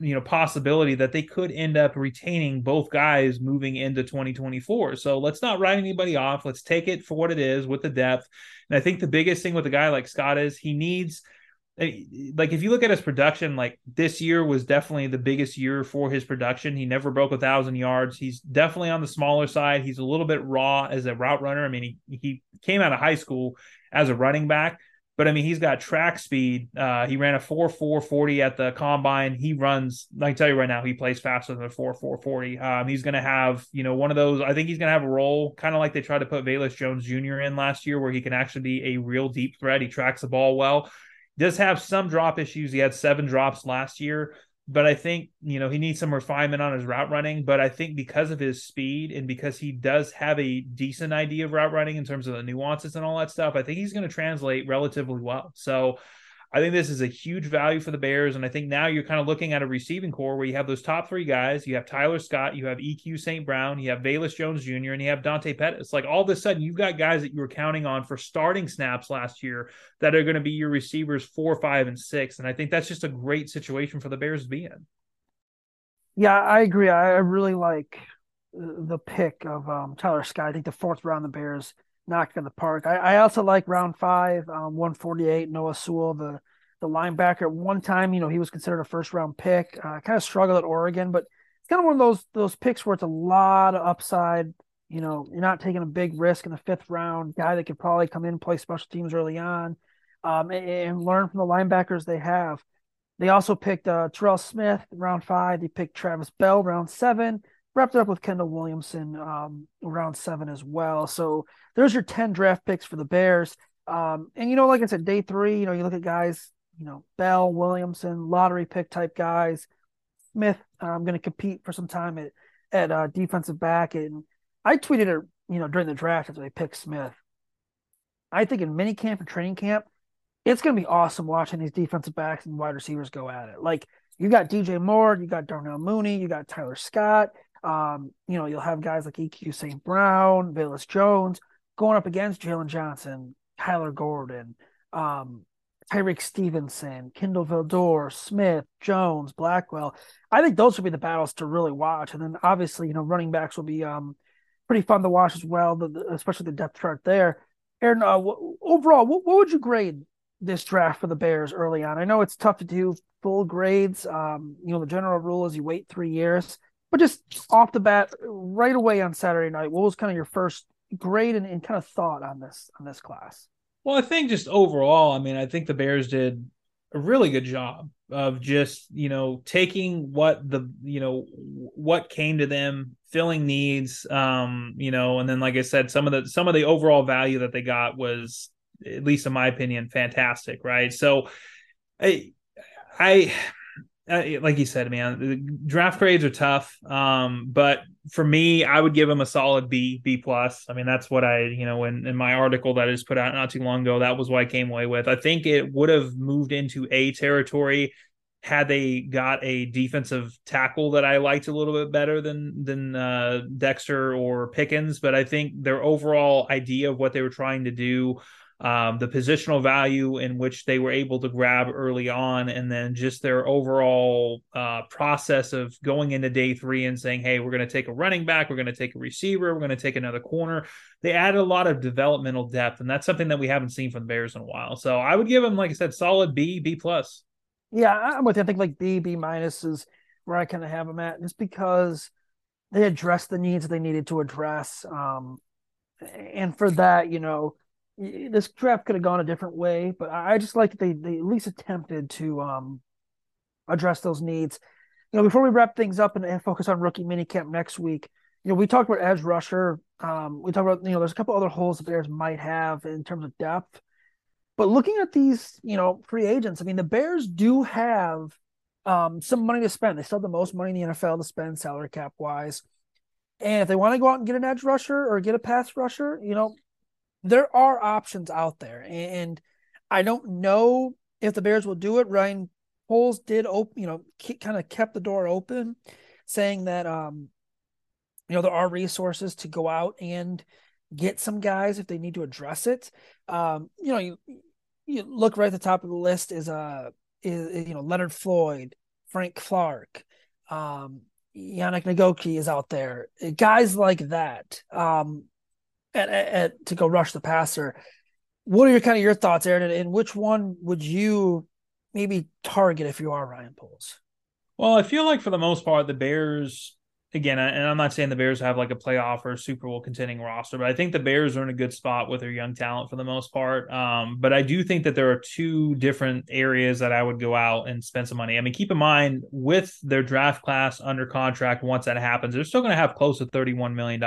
[SPEAKER 4] you know possibility that they could end up retaining both guys moving into 2024. So let's not write anybody off. Let's take it for what it is with the depth. And I think the biggest thing with a guy like Scott is he needs like if you look at his production, like this year was definitely the biggest year for his production. He never broke a thousand yards. He's definitely on the smaller side. He's a little bit raw as a route runner. I mean, he he came out of high school as a running back, but I mean, he's got track speed. Uh, he ran a four four forty at the combine. He runs. I can tell you right now, he plays faster than a four four forty. Um, he's going to have you know one of those. I think he's going to have a role kind of like they tried to put Velus Jones Jr. in last year, where he can actually be a real deep threat. He tracks the ball well does have some drop issues. He had seven drops last year, but I think, you know, he needs some refinement on his route running. But I think because of his speed and because he does have a decent idea of route running in terms of the nuances and all that stuff, I think he's going to translate relatively well. So I think this is a huge value for the Bears. And I think now you're kind of looking at a receiving corps where you have those top three guys. You have Tyler Scott, you have EQ St. Brown, you have Velus Jones Jr., and you have Dante Pettis. Like all of a sudden, you've got guys that you were counting on for starting snaps last year that are going to be your receivers four, five, and six. And I think that's just a great situation for the Bears to be in.
[SPEAKER 3] Yeah, I agree. I really like the pick of um, Tyler Scott. I think the fourth round, the Bears knocked in the park. I, I also like round five, um, 148, Noah Sewell, the the linebacker. At one time, you know, he was considered a first round pick. Uh, kind of struggled at Oregon, but it's kind of one of those those picks where it's a lot of upside. You know, you're not taking a big risk in the fifth round. Guy that could probably come in and play special teams early on, um, and, and, learn from the linebackers they have. They also picked uh, Terell Smith round five. They picked Travis Bell round seven wrapped it up with Kendall Williamson um, round seven as well. So there's your 10 draft picks for the Bears. Um, and, you know, like I said, day three, you know, you look at guys, you know, Bell, Williamson, lottery pick type guys. Smith, I'm um, going to compete for some time at, at uh, defensive back. And I tweeted it, you know, during the draft after they picked Smith. I think in mini camp and training camp, it's going to be awesome watching these defensive backs and wide receivers go at it. Like you got DJ Moore, you got Darnell Mooney, you got Tyler Scott, um, you know, you'll have guys like EQ St. Brown, Velus Jones going up against Jaylon Johnson, Kyler Gordon, um, Tyrique Stevenson, Kindle Vildor, Smith, Jones, Blackwell. I think those would be the battles to really watch. And then obviously, you know, running backs will be um, pretty fun to watch as well, especially the depth chart there. Aaron, uh, w- overall, what, what would you grade this draft for the Bears early on? I know it's tough to do full grades. Um, you know, the general rule is you wait three years But just off the bat, right away on Saturday night, what was kind of your first grade and, and kind of thought on this on this class?
[SPEAKER 4] Well, I think just overall, I mean, I think the Bears did a really good job of just you know taking what the you know what came to them filling needs um you know and then like i said some of the some of the overall value that they got was at least in my opinion fantastic right so i i like you said, man, draft grades are tough. Um, but for me, I would give them a solid B, B plus. I mean, that's what I, you know, in, in my article that I just put out not too long ago, that was what I came away with. I think it would have moved into A territory had they got a defensive tackle that I liked a little bit better than than uh, Dexter or Pickens. But I think their overall idea of what they were trying to do um, the positional value in which they were able to grab early on, and then just their overall uh, process of going into day three and saying, "Hey, we're going to take a running back, we're going to take a receiver, we're going to take another corner." They added a lot of developmental depth, and that's something that we haven't seen from the Bears in a while. So I would give them, like I said, solid B, B plus.
[SPEAKER 3] Yeah, I'm with you. I think like B, B minus is where I kind of have them at, just because they addressed the needs they needed to address. Um, and for that, you know, this draft could have gone a different way, but I just like that they they at least attempted to um address those needs. You know, before we wrap things up and, and focus on rookie minicamp next week, you know, we talked about edge rusher. Um, we talked about you know, there's a couple other holes the Bears might have in terms of depth. But looking at these, you know, free agents, I mean, the Bears do have um, some money to spend. They still have the most money in the NFL to spend salary cap wise. And if they want to go out and get an edge rusher or get a pass rusher, you know, there are options out there, and I don't know if the Bears will do it. Ryan Poles did open, you know, kind of kept the door open, saying that um, you know, there are resources to go out and get some guys if they need to address it. Um, you know, you you look right at the top of the list is uh is you know Leonard Floyd, Frank Clark, um, Yannick Ngakoue is out there. Guys like that. Um, at, at, to go rush the passer. What are your kind of your thoughts, Aaron? And, and which one would you maybe target if you are Ryan Poles?
[SPEAKER 4] Well, I feel like for the most part, the Bears again, and I'm not saying the Bears have like a playoff or a Super Bowl contending roster, but I think the Bears are in a good spot with their young talent for the most part. Um, but I do think that there are two different areas that I would go out and spend some money. I mean, keep in mind with their draft class under contract, once that happens, they're still going to have close to $31 million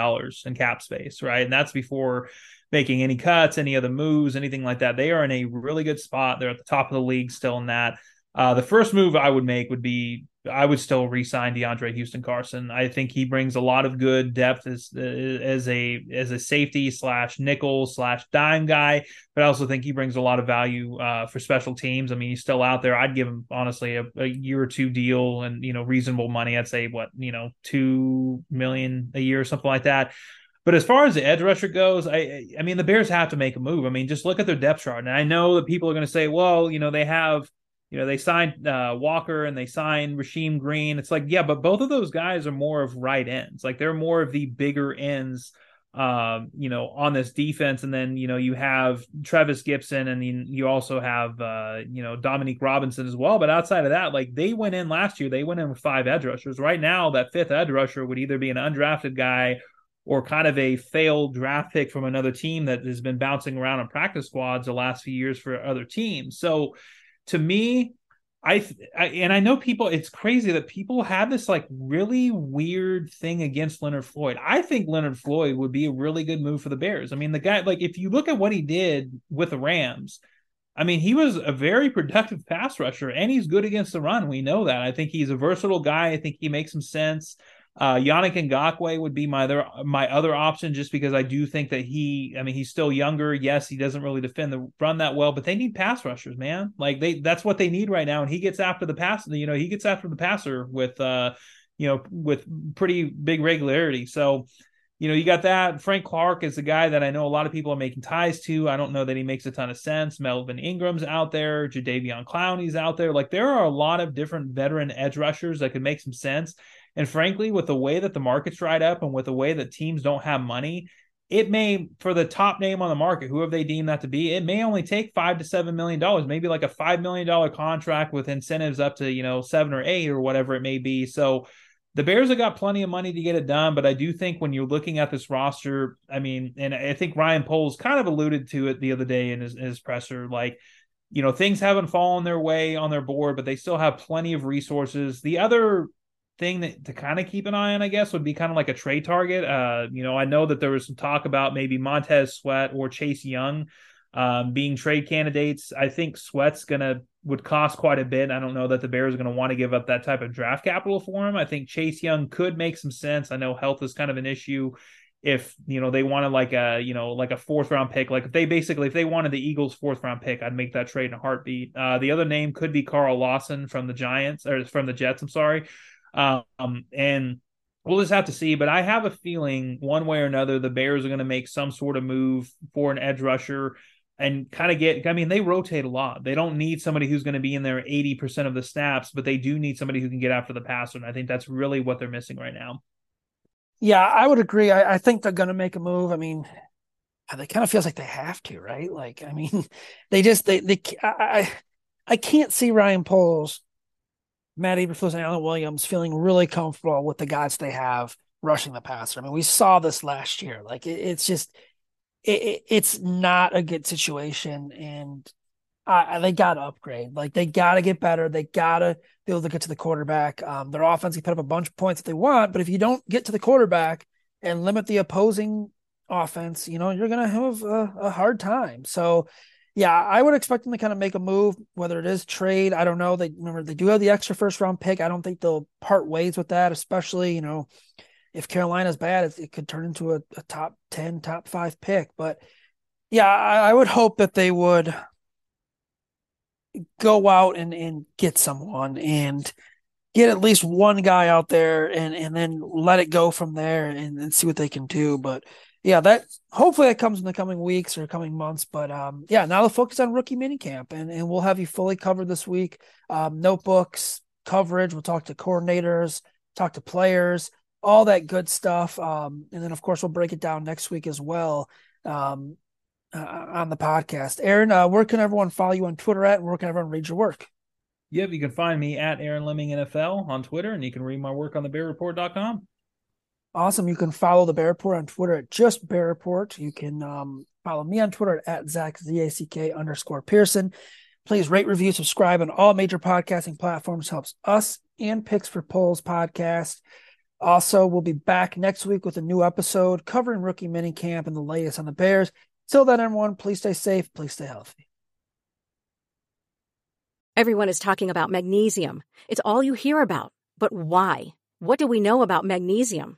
[SPEAKER 4] in cap space, right? And that's before making any cuts, any other moves, anything like that. They are in a really good spot. They're at the top of the league still in that. Uh, the first move I would make would be I would still re-sign DeAndre Houston Carson. I think he brings a lot of good depth as as a as a safety slash nickel slash dime guy, but I also think he brings a lot of value uh, for special teams. I mean, he's still out there. I'd give him honestly a, a, year or two deal and you know reasonable money. I'd say what you know two million a year or something like that. But as far as the edge rusher goes, I I mean the Bears have to make a move. I mean, just look at their depth chart, and I know that people are going to say, well, you know, they have you know, they signed uh, Walker and they signed Rasheem Green. It's like, yeah, but both of those guys are more of right ends. Like they're more of the bigger ends, um, you know, on this defense. And then, you know, you have Trevis Gibson and you also have, uh, you know, Dominique Robinson as well. But outside of that, like they went in last year, they went in with five edge rushers. Right now, that fifth edge rusher would either be an undrafted guy or kind of a failed draft pick from another team that has been bouncing around on practice squads the last few years for other teams. So, to me, I, I, and I know people it's crazy that people have this like really weird thing against Leonard Floyd. I think Leonard Floyd would be a really good move for the Bears. I mean, the guy like if you look at what he did with the Rams, I mean, he was a very productive pass rusher and he's good against the run. We know that. I think he's a versatile guy. I think he makes some sense. Uh, Yannick Ngakoue would be my other my other option, just because I do think that he, I mean, he's still younger. Yes, he doesn't really defend the run that well, but they need pass rushers, man. Like they, that's what they need right now. And he gets after the pass. You know, he gets after the passer with, uh, you know, with pretty big regularity. So, you know, you got that. Frank Clark is the guy that I know a lot of people are making ties to. I don't know that he makes a ton of sense. Melvin Ingram's out there. Jadeveon Clowney's out there. Like there are a lot of different veteran edge rushers that could make some sense. And frankly, with the way that the market's dried up and with the way that teams don't have money, it may for the top name on the market, whoever they deem that to be, it may only take five to seven million dollars, maybe like a five million dollar contract with incentives up to you know seven or eight or whatever it may be. So the Bears have got plenty of money to get it done, but I do think when you're looking at this roster, I mean, and I think Ryan Poles kind of alluded to it the other day in his, in his presser, like, you know, things haven't fallen their way on their board, but they still have plenty of resources. The other thing that to kind of keep an eye on, I guess, would be kind of like a trade target. Uh, you know, I know that there was some talk about maybe Montez Sweat or Chase Young um, being trade candidates. I think Sweat's gonna would cost quite a bit. I don't know that the Bears are to want to give up that type of draft capital for him. I think Chase Young could make some sense. I know health is kind of an issue. If you know they wanted like a you know like a fourth round pick, like if they basically if they wanted the Eagles fourth round pick, I'd make that trade in a heartbeat. Uh, the other name could be Carl Lawson from the Giants or from the Jets. I'm sorry, um, and we'll just have to see. But I have a feeling one way or another the Bears are going to make some sort of move for an edge rusher and kind of get I mean they rotate a lot. They don't need somebody who's going to be in there 80% of the snaps, but they do need somebody who can get after the passer. And I think that's really what they're missing right now.
[SPEAKER 3] Yeah, I would agree. I, I think they're going to make a move. I mean, they kind of feels like they have to, right? Like, I mean, they just they they I I can't see Ryan Poles, Matt Eberflus, and Alan Williams feeling really comfortable with the guys they have rushing the passer. I mean, we saw this last year. Like, it, it's just it, it's not a good situation, and I, they got to upgrade. Like they got to get better. They got to be able to get to the quarterback. Um, their offense can put up a bunch of points if they want, but if you don't get to the quarterback and limit the opposing offense, you know you're gonna have a, a hard time. So. Yeah, I would expect them to kind of make a move, whether it is trade. I don't know. They remember they do have the extra first round pick. I don't think they'll part ways with that, especially, you know, if Carolina's bad, it, it could turn into a, a, top 10, top five pick. But yeah, I, I, would hope that they would go out and, and get someone and get at least one guy out there and, and then let it go from there and, and see what they can do. But yeah, that hopefully that comes in the coming weeks or coming months. But um, yeah, now the focus on rookie minicamp and, and we'll have you fully covered this week. Um, notebooks, coverage, we'll talk to coordinators, talk to players all that good stuff. Um, and then of course we'll break it down next week as well um, uh, on the podcast. Aaron, uh, where can everyone follow you on Twitter at, and where can everyone read your work?
[SPEAKER 4] Yep, you can find me at Aaron Leming NFL on Twitter, and you can read my work on the thebearreport.com.
[SPEAKER 3] Awesome. You can follow the Bear Report on Twitter at just Bear Report. You can um, follow me on Twitter at Zack Z A C K underscore Pearson. Please rate, review, subscribe on all major podcasting platforms. Helps us and Picks for Polls podcast. Also, we'll be back next week with a new episode covering rookie minicamp and the latest on the Bears. Till then, everyone, please stay safe, please stay healthy.
[SPEAKER 5] Everyone is talking about magnesium. It's all you hear about. But why? What do we know about magnesium?